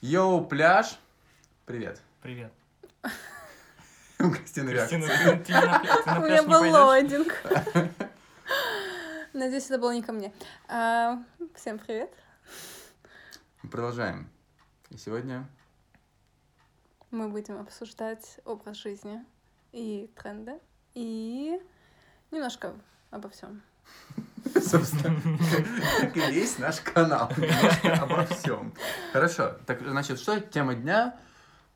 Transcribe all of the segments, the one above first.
Йоу, пляж! Привет. Привет. У Кристины Кристина, реакция. ты, ты на, пля- ты на У пляж меня не был лоадинг. Надеюсь, это было не ко мне. А, Всем привет. Продолжаем. И сегодня Мы будем обсуждать образ жизни и тренды, и немножко обо всем. Собственно, так и есть наш канал. Обо всем. Хорошо. Так, значит, что тема дня?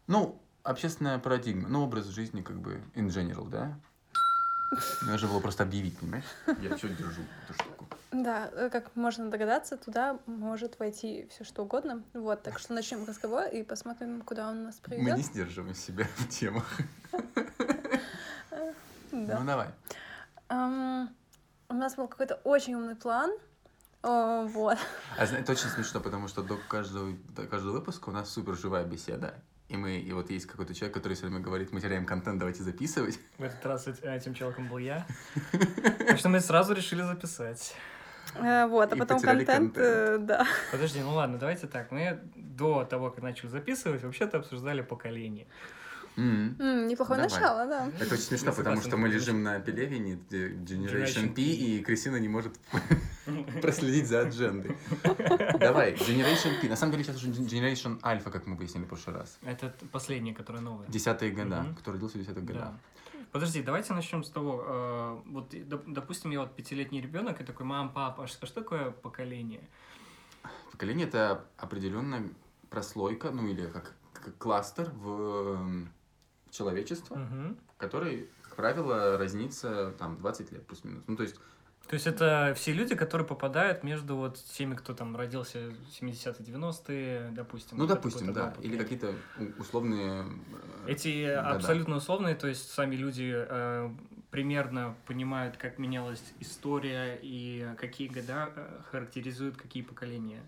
Ну, общественная парадигма. Ну, образ жизни, как бы, in general, да? Нужно было просто объявить, понимаешь? Я все держу эту штуку. Да, э, как можно догадаться, туда может войти все что угодно. Вот, так что начнем разговор и посмотрим, куда он нас Мы приведет. не сдерживаем себя в темах. Да. Ну, давай. У нас был какой-то очень умный план. О, Вот. А знаете, это очень смешно, потому что до каждого, до каждого выпуска у нас супер живая беседа. И мы, и вот есть какой-то человек, который все время говорит, мы теряем контент, давайте записывать. В этот раз эт- этим человеком был я. Так что мы сразу решили записать. Э, Вот, а потом потеряли контент, э, да. Подожди, ну ладно, давайте так. Мы до того, как начали записывать, вообще-то обсуждали поколение. М. М, Неплохое Давай. начало, да. Это очень смешно, потому что мы лежим на Пелевине, Generation P, и Кристина не может проследить за аджендой. Давай, Generation P. На самом деле сейчас уже Generation Alpha, как мы выяснили в прошлый раз. Это последнее, которое новое. Десятые года, кто родился в десятых Да. годах. Подожди, давайте начнем с того. э, Вот, допустим, я вот пятилетний ребенок и такой, мам, папа, а что, что такое поколение? Поколение — это определенная прослойка, ну или как, как кластер в м, человечество, Мгм. который, как правило, разнится там 20 лет плюс-минус. Ну, то есть, То есть это все люди, которые попадают между вот теми, кто там родился в 70-е, 90-е, допустим. ну, допустим, да, одно или какие-то условные... э, Эти года. абсолютно условные, то есть сами люди э, примерно понимают, как менялась история и какие года э, характеризуют какие поколения.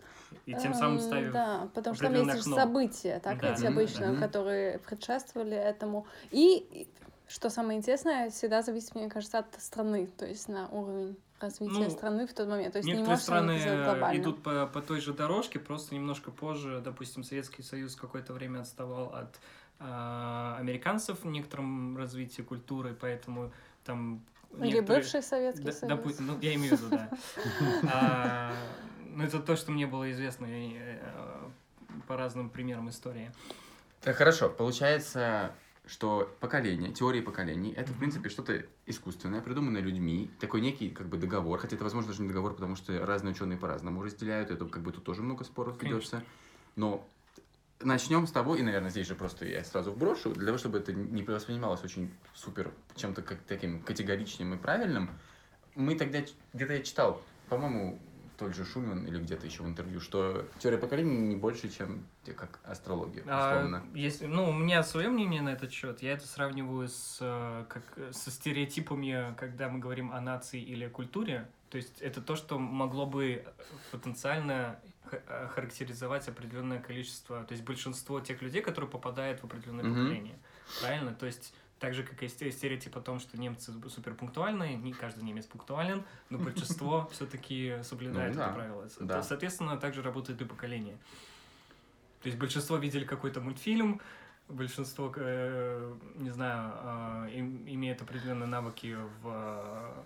И тем самым Эм, ставив... Да, потому что там есть окно. события, так, Да. эти Мгм, обычно, мгм. которые предшествовали этому. И, что самое интересное, всегда зависит, мне кажется, от страны, то есть на уровень развития Ну, страны в тот момент. То есть не Некоторые можешь страны идут по, по той же дорожке, просто немножко позже, допустим, Советский Союз какое-то время отставал от э, американцев в некотором развитии культуры, поэтому там... Или некоторые- бывший Советский Да, Союз. допустим, ну, я имею в виду, да. А, Ну, это то, что мне было известно э, по разным примерам истории. Так, хорошо, получается, что поколение, теории поколений, это, в принципе, что-то искусственное, придуманное людьми, такой некий, как бы, договор, хотя это, возможно, даже не договор, потому что разные ученые по-разному разделяют, это, как бы, тут тоже много споров Конечно. ведется, но начнем с того, и, наверное, здесь же просто я сразу вброшу, для того, чтобы это не воспринималось очень супер чем-то как таким категоричным и правильным, мы тогда, где-то я читал, по-моему, тот же Шульман или где-то еще в интервью, что теория поколений не больше, чем как астрология, А, условно. если, ну, у меня свое мнение на этот счет. Я это сравниваю с, э, как, со стереотипами, когда мы говорим о нации или о культуре. То есть это то, что могло бы потенциально характеризовать определенное количество, то есть большинство тех людей, которые попадают в определенное Мгм. поколение. Правильно? То есть так же, как и сте- стереотип о том, что немцы суперпунктуальные, не каждый немец пунктуален, но большинство все-таки соблюдает Ну это да, правило. да. Соответственно, также работает и поколение. То есть большинство видели какой-то мультфильм, большинство, э, не знаю, э, им- имеет определенные навыки в э,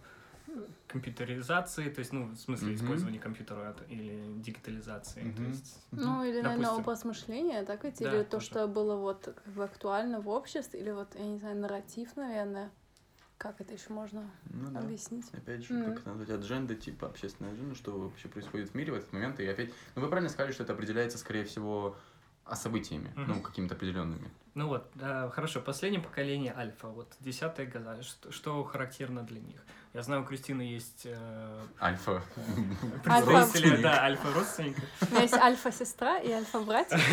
компьютеризации, то есть, ну, в смысле Мгм. использования компьютера или дигитализации. То Мгм. есть, Ну, или, наверное, Допустим. образ мышления, так ведь? Да, Или то, тоже. что было вот как бы актуально в обществе, или вот, я не знаю, нарратив, наверное. Как это еще можно Ну да. объяснить? Опять же, Мгм. как это назвать, адженда, типа общественная адженда, что вообще происходит в мире в этот момент. И опять, ну вы правильно сказали, что это определяется, скорее всего, а событиями, Мгм. ну, какими-то определенными. Ну вот, да, хорошо, последнее поколение альфа, вот десятые года, что, что характерно для них? Я знаю, у Кристины есть э, Альфа. Родственник. да, альфа-родственников. У меня есть альфа-сестра и альфа-братья.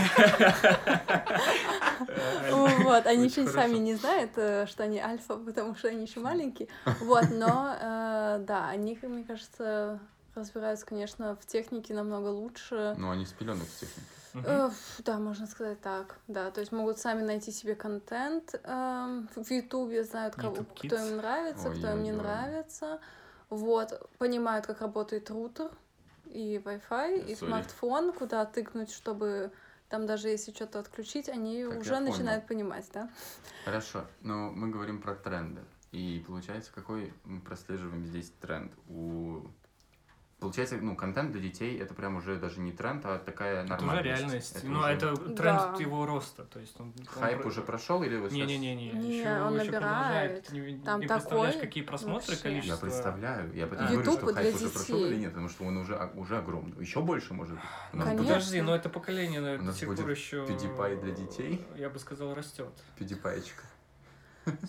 Э, Вот, они еще сами не знают, э, что они альфа, потому что они еще маленькие. Вот, но э, да, они, мне кажется, разбираются, конечно, в технике намного лучше. Ну, они с пеленок в технике. Ф- Да, можно сказать так, да, то есть могут сами найти себе контент эм, в Ютубе, знают, кого, кто им нравится, кто им не нравится, вот, понимают, как работает рутер и Wi-Fi, и смартфон, куда тыкнуть, чтобы Там даже если что-то отключить, они Так, уже начинают понимать, да? Хорошо, но мы говорим про тренды. И получается, какой мы прослеживаем здесь тренд? У... Получается, ну, контент для детей это прям уже даже не тренд, а такая Это уже нормальность. реальность. Ну, уже- это тренд Да. его роста. То есть он, он Хайп про- уже прошел или вот сейчас? Не-не-не, Не, еще, он еще набирает. продолжает. Ты не, Там не представляешь, такой какие просмотры, вообще. количество. Я представляю, я поэтому А. говорю, что хайп уже прошел или нет, потому что он уже, а, уже огромный. Еще больше может быть. Конечно. будет Подожди, но это поколение, наверное, до сих пор еще... PewDiePie для детей. Я бы сказал, растет. PewDiePie-чка.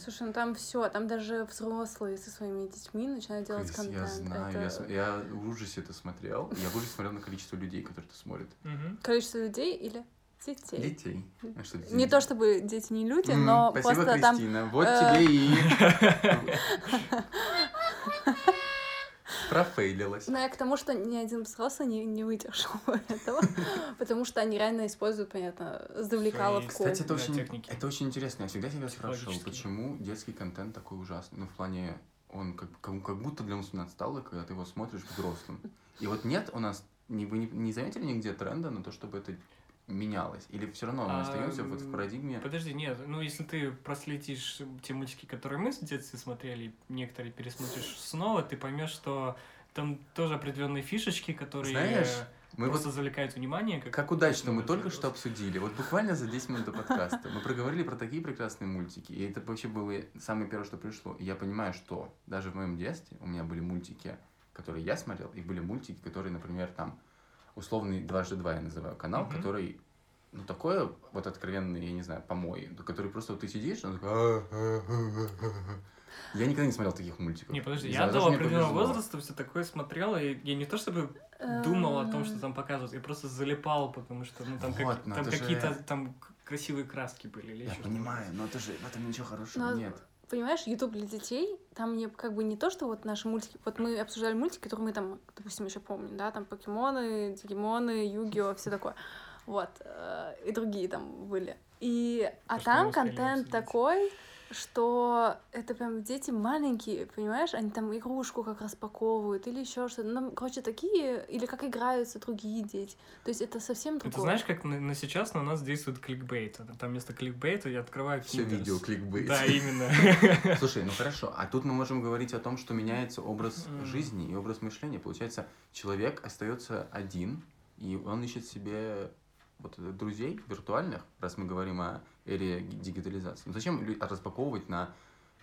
Слушай, ну там все, там даже взрослые со своими детьми начинают делать Крис, контент. Я знаю, я, Это см- я в ужасе это смотрел. Я в ужасе смотрел на количество людей, которые это смотрят. Мгм. количество людей или детей. Детей. А что, Не дети? то чтобы дети не люди, но Спасибо, просто там Кристина. Вот э, тебе и... Профейлилась. Ну, я к тому, что ни один взрослый не, не выдержал этого, потому что они реально используют, понятно, завлекаловку. Кстати, это очень, это очень интересно. Я всегда себя спрашивал, почему детский контент такой ужасный. Ну, в плане, он как, как, как будто для нас отсталый, когда ты его смотришь взрослым. И вот нет у нас, не, вы не, не заметили нигде тренда на то, чтобы это менялось? Или все равно мы А, остаемся вот в парадигме? Подожди, нет, ну если ты проследишь те мультики, которые мы в детстве смотрели, некоторые пересмотришь снова, ты поймешь, что там тоже определенные фишечки, которые Знаешь, Мы вот просто завлекают внимание. Как, Как удачно мы только вопрос. что обсудили. Вот буквально за 10 минут до подкаста мы проговорили про такие прекрасные мультики. И это вообще было самое первое, что пришло. И я понимаю, что даже в моем детстве у меня были мультики, которые я смотрел, и были мультики, которые, например, там, условный дважды два я называю канал, Мгм. который ну, такое вот откровенный, я не знаю, помой, который просто вот ты сидишь, он такой... Я никогда не смотрел таких мультиков. Не, подожди, И я до определенного возраста все такое смотрел, и я не то чтобы думал о том, что Эм, там показывают, я просто залипал, потому что ну там, как- Вот, но там это же- какие-то там красивые краски были или Я еще понимаю, но это же в этом ничего хорошего Но- нет. Понимаешь, YouTube для детей, там не как бы не то, что вот наши мультики, вот мы обсуждали мультики, которые мы там, допустим, еще помним, да, там покемоны, дигимоны, югио, все такое. Вот, э, и другие там были. И, а там контент такой, что это прям дети маленькие, понимаешь, они там игрушку как распаковывают или еще что-то. Ну, короче, такие, или как играются другие дети. То есть это совсем другое. Ты знаешь, как на, на сейчас на нас действует кликбейт. Там вместо кликбейта я открываю Все видео кликбейт. Да, именно. Слушай, ну хорошо, а тут мы можем говорить о том, что меняется образ жизни и образ мышления. Получается, человек остается один, и он ищет себе вот э, друзей виртуальных, раз мы говорим о эре ги- дигитализации. Ну, зачем лю- распаковывать на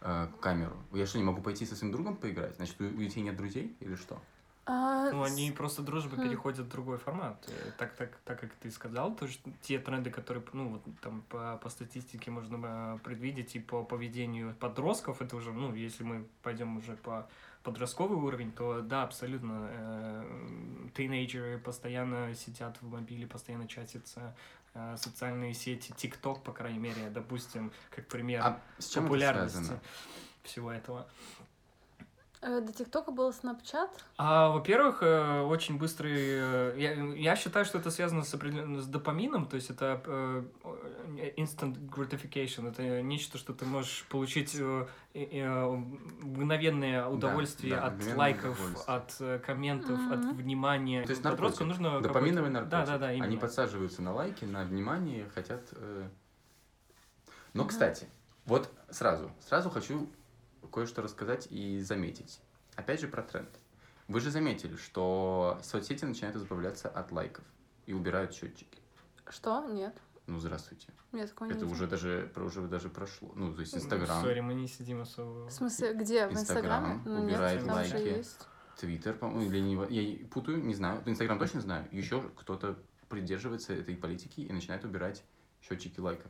э, камеру? Я что, не могу пойти со своим другом поиграть? Значит, у, у детей нет друзей или что? А, Ну, они просто дружба Хм. переходят в другой формат. Э, Так, так, так как ты сказал, то что те тренды, которые, ну, вот там по, по статистике можно э, предвидеть и по поведению подростков, это уже, ну, если мы пойдем уже по подростковый уровень, то да, абсолютно. э, Тинейджеры постоянно сидят в мобиле, постоянно чатятся. э, Социальные сети, ТикТок, по крайней мере, допустим, как пример А с чем это популярности связано? всего этого. Э, до ТикТока был Snapchat. А, во-первых, э, очень быстрый... э, Я, я считаю, что это связано с, определен- с допамином, то есть это instant gratification, это нечто, что ты можешь получить э, э, э, мгновенное удовольствие да, от мгновенное лайков, удовольствие. от комментов, Мгм. от внимания. То есть наркотик. нужно Допаминовый наркотик. Да, да, да, именно. Они подсаживаются на лайки, на внимание, хотят... э, Но, кстати, вот сразу, сразу хочу кое-что рассказать и заметить. Опять же про тренд. Вы же заметили, что соцсети начинают избавляться от лайков и убирают счетчики. Что? Нет. Ну, здравствуйте. Я такого не Это видела. уже даже, про- уже даже прошло. Ну, то есть Ну, Инстаграм, Сори, мы не сидим особо... В смысле, где? В Инстаграм Инстаграме? Ну, убирает нет, там же лайки. есть. Твиттер, по-моему, или не... Я путаю, не знаю. Инстаграм точно знаю. Еще кто-то придерживается этой политики и начинает убирать счетчики лайков.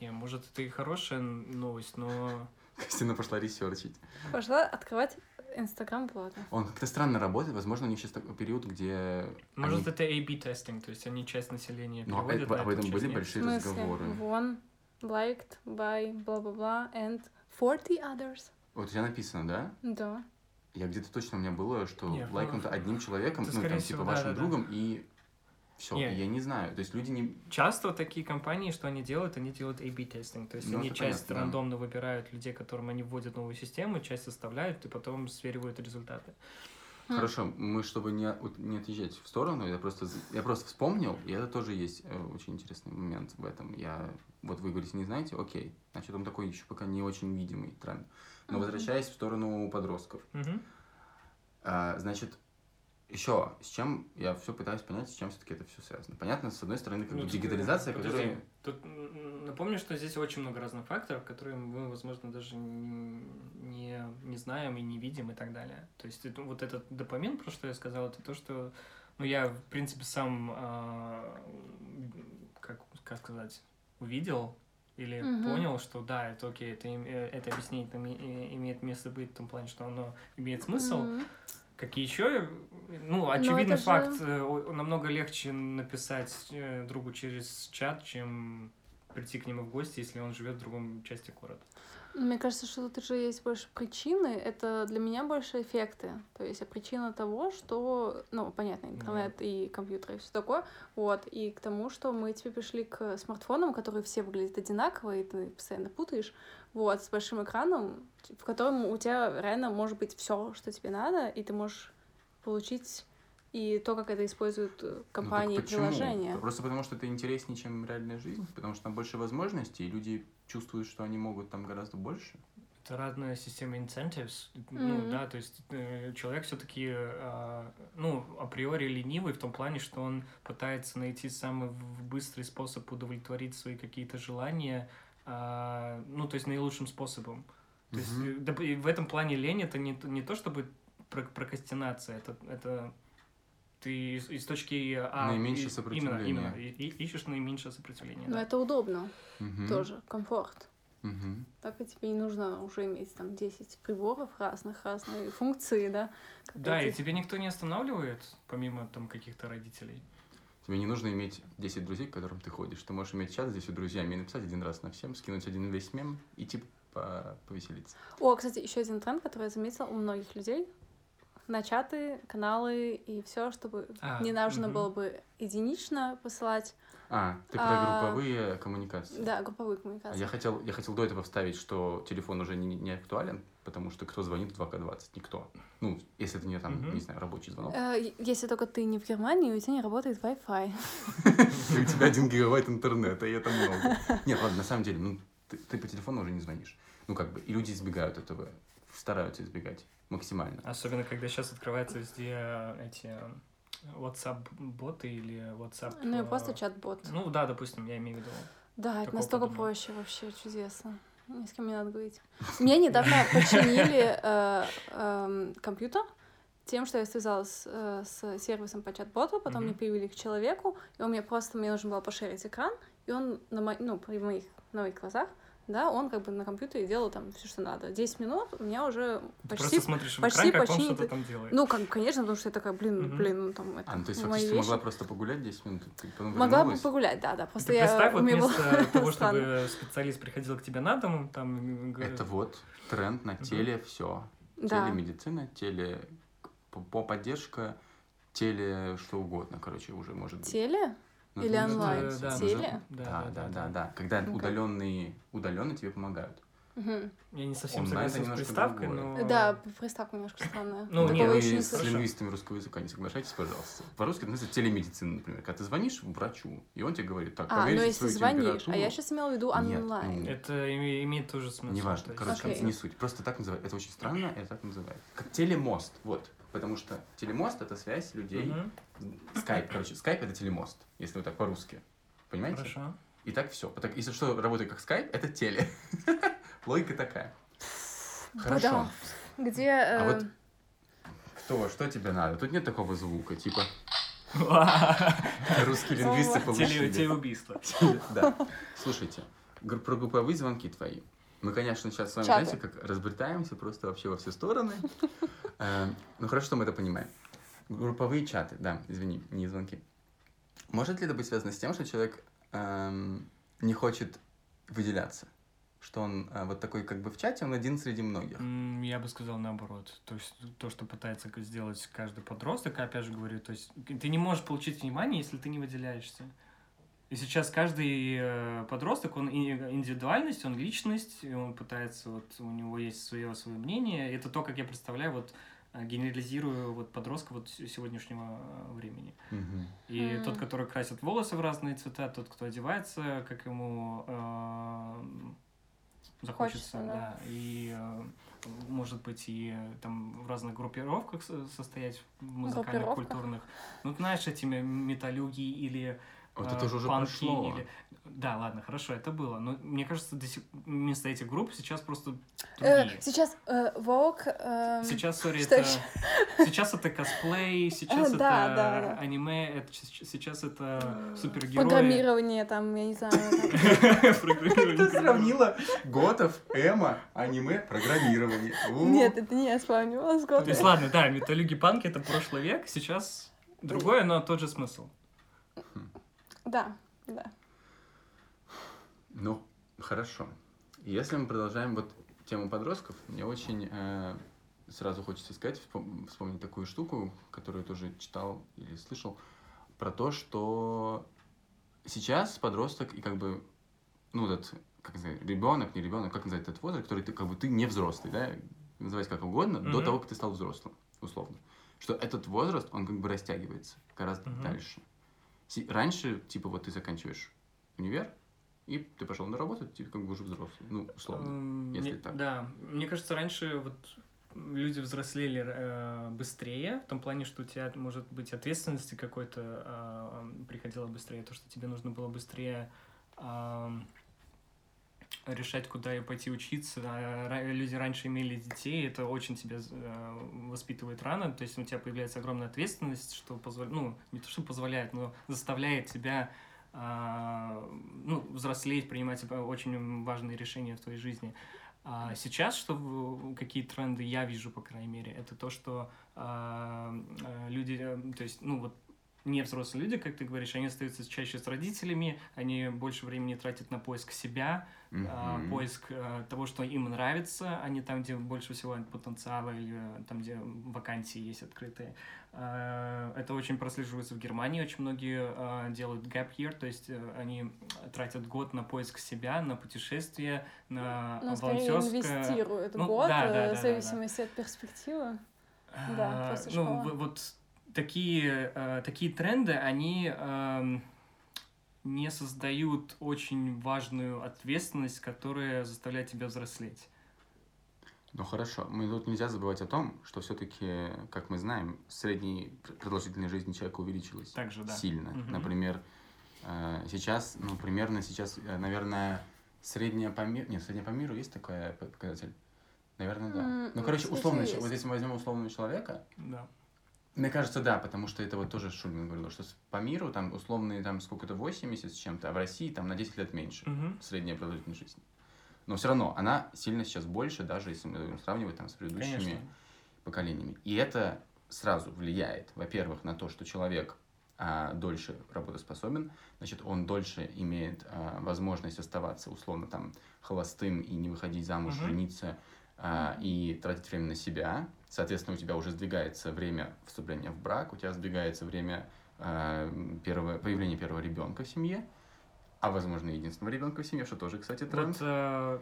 Не, может, это и хорошая новость, но... Кристина пошла ресерчить. Пошла открывать Инстаграм платно. Он как-то странно работает. Возможно, у них сейчас такой период, где... Может, они- это A-B тестинг, то есть они часть населения Но переводят это- на об эту, этом были нет. Большие смысле? разговоры. One liked by бла-бла-бла and 40 others. Вот у тебя написано, да? Да. Я где-то точно у меня было, что лайкнуто одним человеком, это, ну, там, всего, типа, вашим да-да-да. другом, и все. Не. Я не знаю. То есть люди не... Часто такие компании, что они делают, они делают A-B тестинг. То есть Ну, они часть понятно, да. рандомно выбирают людей, которым они вводят новую систему, часть составляют и потом сверивают результаты. Хорошо, мы, чтобы не, не отъезжать в сторону, я просто, я просто вспомнил, и это тоже есть э, очень интересный момент в этом. Я, вот вы говорите, не знаете, окей, значит, он такой еще пока не очень видимый тренд. Но возвращаясь в сторону подростков, а, значит, еще с чем я все пытаюсь понять, с чем все-таки это все связано. Понятно, с одной стороны, как Ну, бы тут, дигитализация, подожди, которая... Тут напомню, что здесь очень много разных факторов, которые мы, возможно, даже не, не знаем и не видим и так далее. То есть это, вот этот допамин, про что я сказал, это то, что ну, я, в принципе, сам, а, как, как сказать, увидел или Мгм. понял, что да, это окей, это, э, это объяснение там имеет место быть в том плане, что оно имеет смысл. Мгм. Какие еще? Ну, очевидный это же- факт, э, намного легче написать э, другу через чат, чем прийти к нему в гости, если он живет в другом части города. Ну, Мне кажется, что тут же есть больше причины. Это для меня больше эффекты. То есть а причина того, что, ну, понятно, интернет и компьютер и все такое. Вот. И к тому, что мы теперь пришли к смартфонам, которые все выглядят одинаково, и ты постоянно путаешь. Вот, с большим экраном, в котором у тебя реально может быть все, что тебе надо, и ты можешь получить и то, как это используют э, Ну, компании и почему? приложения. Просто потому, что это интереснее, чем реальная жизнь, потому что там больше возможностей, и люди чувствуют, что они могут там гораздо больше. Это разная система incentives. Ну, Мгм. да, то есть э, человек все-таки, ну, априори ленивый в том плане, что он пытается найти самый быстрый способ удовлетворить свои какие-то желания, а, ну, то есть наилучшим способом. То есть доп- и в этом плане лень это не, не то, чтобы про- прокрастинация, это, это ты из, из точки А... Наименьшее и- сопротивление. Именно, именно. И, и ищешь наименьшее сопротивление. Но да. это удобно Мгм. тоже, комфорт. Мгм. Так и тебе не нужно уже иметь там 10 приборов разных, разные функции, да? Да, и Эти- тебя никто не останавливает, помимо там каких-то родителей. Тебе не нужно иметь 10 друзей, к которым ты ходишь. Ты можешь иметь чат с 10 друзьями и написать один раз на всем, скинуть один весь мем и типа по- повеселиться. О, кстати, еще один тренд, который я заметила у многих людей. На чаты, каналы и все, чтобы А, не нужно мгм. было бы единично посылать. А, ты про А, групповые коммуникации. Да, групповые коммуникации. Я хотел, я хотел до этого вставить, что телефон уже не, не актуален, потому что кто звонит в 2К20? Никто. Ну, если это не там, Мгм. не знаю, рабочий звонок. Э, Если только ты не в Германии, у тебя не работает Wi-Fi. У тебя один гигабайт интернета, и это много. Нет, ладно, на самом деле, ну, ты, ты по телефону уже не звонишь. Ну, как бы, и люди избегают этого, стараются избегать максимально. Особенно, когда сейчас открываются везде э, эти э, WhatsApp-боты или WhatsApp... Ну и э, просто чат-бот. Ну да, допустим, я имею в виду. Да, это настолько подобного. проще вообще, чудесно. Ни с кем не надо говорить. Мне недавно починили э, эм, компьютер тем, что я связалась э, с сервисом по чат-боту, потом Мгм. мне привели к человеку, и он мне просто, мне нужно было пошерить экран, и он на мо- ну, при моих, на моих глазах, да, он как бы на компьютере делал там все, что надо. 10 минут у меня уже Ты почти... просто смотришь в почти- экран, как он почти что-то не- там делает. Ну, как, конечно, потому что я такая, блин, Мгм. блин, ну там это А, ну, то есть мои фактически вещи. могла просто погулять 10 минут, ты потом Могла бы погулять, да, да. Просто Ты я представь, у вот вместо того, чтобы специалист приходил к тебе на дом, там... Это вот тренд на теле, все. Да. Телемедицина, теле по- по поддержка, теле что угодно, короче, уже может быть. Теле? Или онлайн? назов- Да, да, да, да. Когда удаленные, удаленно тебе помогают. Мгм. Я не совсем это согласен с немножко приставкой, другое. но... Да, приставка немножко странная. Ну, Так нет, Такого вы еще не с слышала. лингвистами русского языка не соглашайтесь, пожалуйста. По-русски это называется телемедицина, например. Когда ты звонишь врачу, и он тебе говорит, так, А, ну проверьте если звонишь, а я сейчас имела в виду Нет, онлайн. ну, Это име- имеет тоже смысл. Неважно, то есть- короче, это не суть. Просто так называют. Это очень странно, это так называют. Как телемост, вот. Потому что телемост — это связь людей. Мгм, Скайп, короче, скайп — это телемост, если вот так по-русски. Понимаете? Хорошо. И так все. Если что работает как скайп, это теле. Логика такая. Хорошо. Да. Где... А э, вот Кто? Что тебе надо? Тут нет такого звука, типа русские лингвисты получили. Телеубийство. Да. Слушайте, про групповые звонки твои. Мы, конечно, сейчас с вами, Чаты. знаете, как разбретаемся просто вообще во все стороны. Э, Ну, хорошо, что мы это понимаем. Групповые чаты, да, извини, не звонки. Может ли это быть связано с тем, что человек эм, не хочет выделяться? Что он э, вот такой как бы в чате, он один среди многих. Я бы сказал наоборот. То есть то, что пытается сделать каждый подросток, опять же говорю, то есть ты не можешь получить внимание, если ты не выделяешься. И сейчас каждый э, подросток, он индивидуальность, он личность, и он пытается, вот у него есть свое, свое мнение. Это то, как я представляю, вот а, генерализирую вот подростка вот сегодняшнего э, времени. Мгм. И М. тот, который красит волосы в разные цвета, тот, кто одевается, как ему э, захочется, Хочется, да. да. И э, может быть и э, там в разных группировках со- состоять музыкальных, культурных. Ну, знаешь, этими металюги или Вот э, это же уже панки прошло. или- Да, ладно, хорошо, это было. Но мне кажется, до сих... вместо этих групп сейчас просто Э, другие. сейчас э, Vogue... эм, Сейчас, сори, это... Сейчас это косплей, сейчас А, это да, да, да. аниме, это сейчас это супергерои. Программирование там, я не знаю. Ты сравнила готов, эмо, аниме, программирование. Нет, это не я вспомнила с То есть, ладно, да, металюги панки это прошлый век, сейчас другое, но тот же смысл. Да, да. Ну, хорошо. Если мы продолжаем вот тему подростков, мне очень э, сразу хочется сказать, вспом- вспомнить такую штуку, которую я тоже читал или слышал, про то, что сейчас подросток и как бы, ну, этот, как называется, ребенок, не ребенок, как называется этот возраст, который ты как бы ты не взрослый, да, называть как угодно, до Мгм. того, как ты стал взрослым, условно. Что этот возраст, он как бы растягивается гораздо Мгм. дальше. Си- Раньше, типа, вот ты заканчиваешь универ, и ты пошел на работу, ты как бы уже взрослый, ну, условно. Эм, если мне- так. Да, мне кажется, раньше вот люди взрослели э, быстрее, в том плане, что у тебя, может быть, ответственности какой-то э, приходило быстрее, то, что тебе нужно было быстрее э, решать, куда и пойти учиться. А люди раньше имели детей, это очень тебя э, воспитывает рано, то есть у тебя появляется огромная ответственность, что позволяет, ну, не то, что позволяет, но заставляет тебя а, ну, взрослеть, принимать э, очень важные решения в твоей жизни. А сейчас, что какие тренды я вижу, по крайней мере, это то, что а, а, люди, э, то есть, ну вот не взрослые люди, как ты говоришь, они остаются чаще с родителями, они больше времени тратят на поиск себя, Мгм. поиск а, того, что им нравится, а не там, где больше всего потенциала или там, где вакансии есть открытые. А, Это очень прослеживается в Германии, очень многие а, делают gap year, то есть э, они тратят год на поиск себя, на путешествие, на Но скорее волонтерское. инвестирует Ну, год, да, да, э, да, в да, зависимости от перспективы. Да, А, ну, вот такие, э, такие тренды, они эм, не создают очень важную ответственность, которая заставляет тебя взрослеть. Ну хорошо, мы тут нельзя забывать о том, что все-таки, как мы знаем, средняя пр- продолжительность жизни человека увеличилась Также, да. сильно. Мгм. Например, э, сейчас, ну, примерно сейчас, э, наверное, средняя по миру... Нет, средняя по миру есть такой показатель? Наверное, да. М, Ну, короче, условно, есть. вот если мы возьмем условного человека, Да. Мне кажется, да, потому что это вот тоже Шульман говорил, что по миру там условные там сколько-то 80 с чем-то, а в России там на 10 лет меньше Мгм. средняя продолжительность жизни. Но все равно она сильно сейчас больше, даже если мы будем сравнивать там с предыдущими Конечно. поколениями. И это сразу влияет, во-первых, на то, что человек а, дольше работоспособен, значит, он дольше имеет а, возможность оставаться условно там холостым и не выходить замуж, Мгм. жениться и тратить время на себя. Соответственно, у тебя уже сдвигается время вступления в брак, у тебя сдвигается время а, первого, появления первого ребенка в семье, а возможно единственного ребенка в семье, что тоже, кстати, тренд. Вот, э,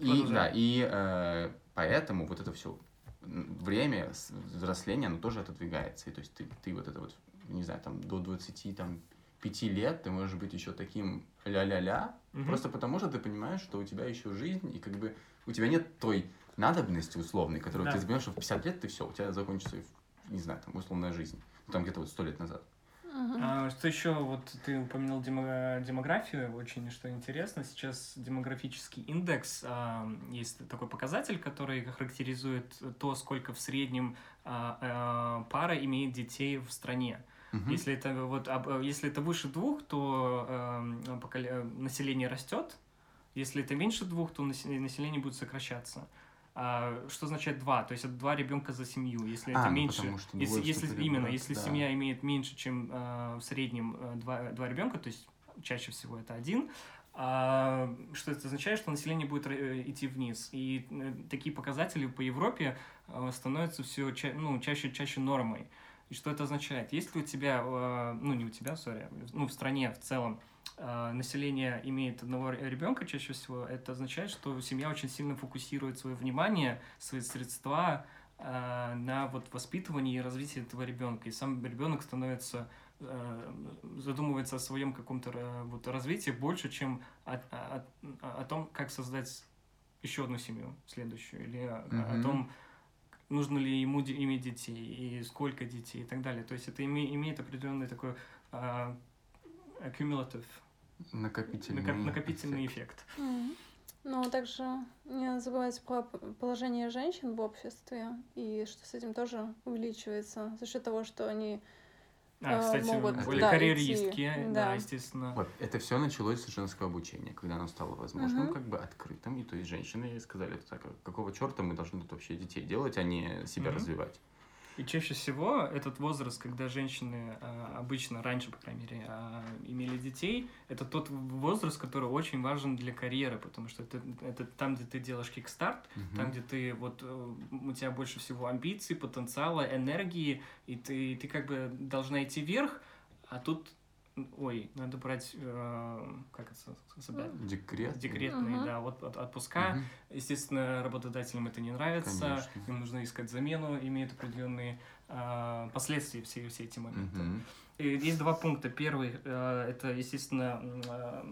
И, да, и э, поэтому вот это все время взросления, оно тоже отодвигается. И то есть ты, ты вот это вот, не знаю, там до 20, там, 5 лет ты можешь быть еще таким ля-ля-ля, мгм. просто потому что ты понимаешь, что у тебя еще жизнь, и как бы у тебя нет той надобности условной, которую Да. ты понимаешь, что в 50 лет ты все, у тебя закончится, не знаю, там, условная жизнь. Ну, там где-то вот сто лет назад. Мгм. А, что еще, вот ты упомянул демо- демографию, очень что интересно, сейчас демографический индекс, а, есть такой показатель, который характеризует то, сколько в среднем а, а, пара имеет детей в стране. Мгм. Если это вот э, если это выше двух, то эм, поколе- э, население растет. Если это меньше двух, то насе- население будет сокращаться. А, что означает два? То есть это два ребенка за семью. Если А, это ну, меньше, что если, если в именно, если да. семья имеет меньше, чем э, в среднем э, два, два ребенка, то есть чаще всего это один, а, что это означает, что население будет э, идти вниз. И э, такие показатели по Европе э, становятся все ну, чаще чаще нормой. И что это означает? Если у тебя, э, ну не у тебя, сори, ну в стране в целом э, население имеет одного ребенка чаще всего, это означает, что семья очень сильно фокусирует свое внимание, свои средства а, на вот воспитывание и развитие этого ребенка. И сам ребенок становится э, задумывается о своем каком-то э, вот развитии больше, чем о, о- о- том, как создать еще одну семью следующую, или о, о том, нужно ли ему иметь детей, и сколько детей, и так далее. То есть это име- имеет определенный такой а, accumulative, Накопительный. накоп- накопительный эффект. Мгм. Но также не забывайте про положение женщин в обществе, и что с этим тоже увеличивается за счет того, что они А, э, кстати, могут, были да, карьеристки, идти, да, да. естественно. Вот, это все началось с женского обучения, когда оно стало возможным, Мгм. как бы открытым. И то есть женщины сказали, так, а какого черта мы должны тут вообще детей делать, а не себя Мгм. развивать. И чаще всего этот возраст, когда женщины а, обычно, раньше, по крайней мере, а, имели детей, это тот возраст, который очень важен для карьеры, потому что это, это там, где ты делаешь кикстарт, Мгм. там, где ты вот э, у тебя больше всего амбиций, потенциала, энергии, и ты, ты как бы должна идти вверх, а тут, ой, надо брать, э, как это сказать, Декрет. декретные, Мгм. да, вот от- отпуска. Мгм. Естественно, работодателям это не нравится, Конечно. им нужно искать замену, имеют определенные а, последствия все, все эти моменты. Мгм. И есть два пункта. Первый э, это, естественно, э,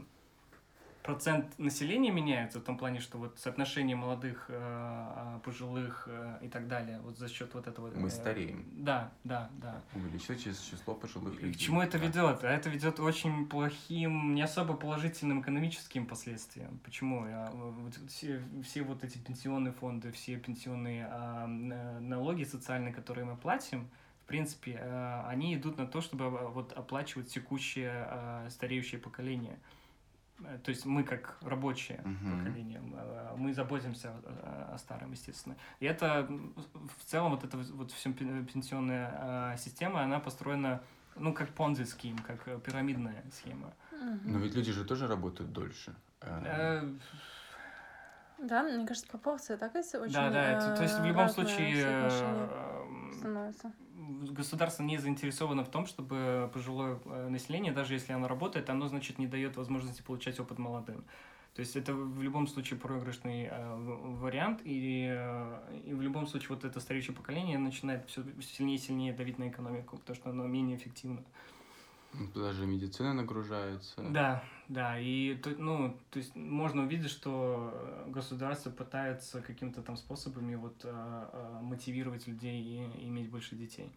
процент населения меняется в том плане, что вот соотношение молодых, э, а, пожилых э, и так далее, вот за счет вот этого. Мы э, стареем. Да, да, да. Увеличивается число пожилых И людей. К чему это Да. ведет? А это ведет очень плохим, не особо положительным экономическим последствиям. Почему? А, все, все вот эти пенсионные фонды, все пенсионные а, налоги социальные, которые мы платим, в принципе, они идут на то, чтобы вот оплачивать текущее стареющее поколение. Э, То есть мы как рабочее Мгм. поколение, мы заботимся о, о старом, естественно. И это в целом вот эта вот вся пенсионная система, она построена ну, как понзи схем, как э, пирамидная схема. Мгм. Но ведь люди же тоже работают дольше. Э, Э, Да, мне кажется, пропорция так если очень Да, да, это- то есть в любом случае э, становится. государство не заинтересовано в том, чтобы пожилое э, население, даже если оно работает, оно, значит, не дает возможности получать опыт молодым. То есть это в любом случае проигрышный э, вариант, и, э, и в любом случае вот это стареющее поколение начинает все сильнее и сильнее давить на экономику, потому что оно менее эффективно. Даже медицина нагружается. Да, да, и ну, то есть можно увидеть, что э, государство пытается каким-то там способами вот э, э, мотивировать людей и иметь больше детей.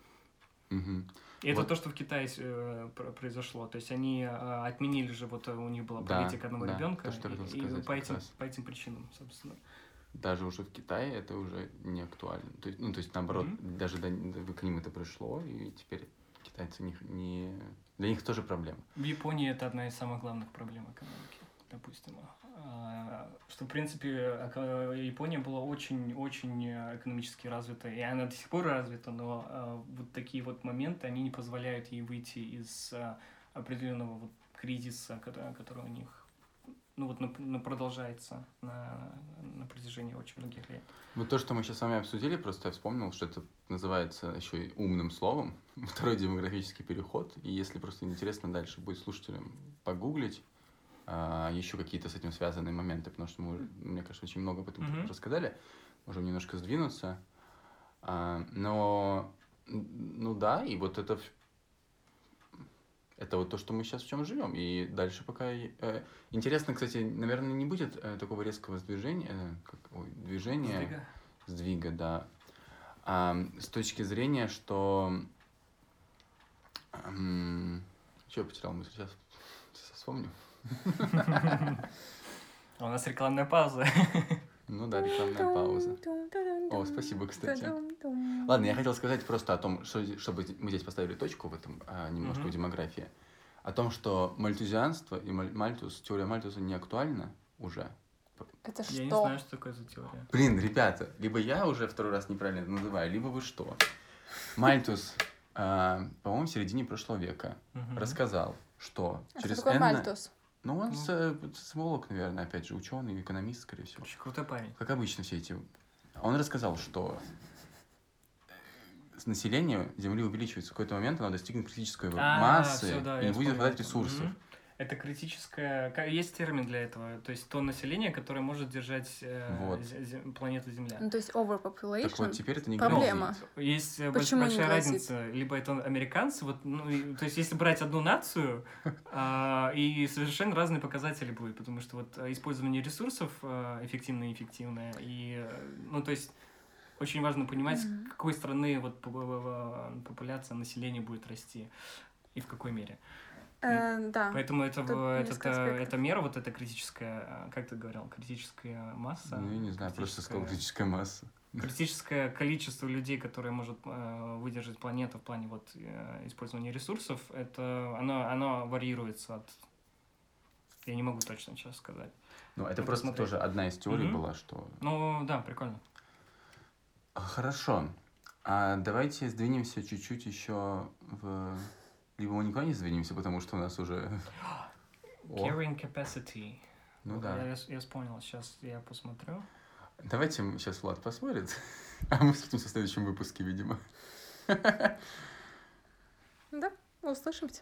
Мгм. И это Вот. то, что в Китае э, пр- произошло. То есть они э, отменили же, вот у них была Да, политика одного да, ребенка, то, и, хотел и сказать по этим, раз. по этим причинам, собственно. Даже уже в Китае это уже не актуально. То есть, ну, то есть наоборот, Мгм. даже до- до- к ним это пришло, и теперь китайцы не, не... Для них тоже проблема. В Японии это одна из самых главных проблем экономики, допустим. А, Что, в принципе, Япония была очень-очень экономически развита, и она до сих пор развита, но а, вот такие вот моменты, они не позволяют ей выйти из а, определенного вот кризиса, который у них ну вот на- продолжается на, на протяжении очень многих лет. Вот то, что мы сейчас с вами обсудили, просто я вспомнил, что это называется еще и умным словом, второй демографический переход. И если просто интересно дальше будет слушателям погуглить а, еще какие-то с этим связанные моменты, потому что мы, мне кажется, очень много об этом Мгм. рассказали, можем немножко сдвинуться. А, но, ну да, и вот это это вот то, что мы сейчас в чем живем. И дальше пока... э, интересно, кстати, наверное, не будет э, такого резкого сдвижения, э, как, ой, движения Сдвига? сдвига, да. А, с точки зрения, что... Че я потерял мысль? Сейчас, сейчас вспомню. У нас рекламная пауза. Ну да, рекламная пауза. О, спасибо, кстати. Ладно, я хотел сказать просто о том, что, чтобы мы здесь поставили точку в этом, а, немножко в демографии, о том, что мальтузианство и маль- Мальтус, теория Мальтуса не актуальна уже. Это Я не что? знаю, что такое за теория. Блин, ребята, либо я уже второй раз неправильно это называю, либо вы что? Мальтус, а, по-моему, в середине прошлого века рассказал, что А что через такое энное- Мальтус? Ну, он Ну. с- э, наверное, опять же, ученый, экономист, скорее всего. Очень крутой парень. Как обычно все эти... Он рассказал, что с население Земли увеличивается. В какой-то момент оно достигнет критической А, массы да, и не будет хватать ресурсов. Это критическое... Есть термин для этого. То есть то население, которое может держать э, Вот. зе- зе- планету Земля. Ну, то есть overpopulation. Так вот, теперь это не Проблема. грозит. Есть э, больш- Почему не большая грозит? разница. Либо это американцы, вот, ну, и- то есть если брать одну нацию, а, и совершенно разные показатели будут, потому что вот э, использование ресурсов э, эффективное и неэффективное, и, э, ну, то есть очень важно понимать, Мгм. какой страны вот по- по- популяция населения будет расти и в какой мере. Э, да. Поэтому это, тут этот, э, аспектов. эта мера, вот эта критическая, э, как ты говорил, критическая масса. Ну, я не знаю, просто сказал критическая- масса. критическое количество людей, которые может э, выдержать планета в плане вот э, использования ресурсов, это оно, оно варьируется от я не могу точно сейчас сказать. Ну, это Надо просто смотреть. тоже одна из теорий Мгм. была, что... Ну да, прикольно. Хорошо. А давайте сдвинемся чуть-чуть еще в... Либо мы никуда не сдвинемся, потому что у нас уже... Carrying capacity. ну да. Я, я понял, сейчас я посмотрю. Давайте сейчас Влад посмотрит, а мы встретимся в следующем выпуске, видимо. Да, услышимся.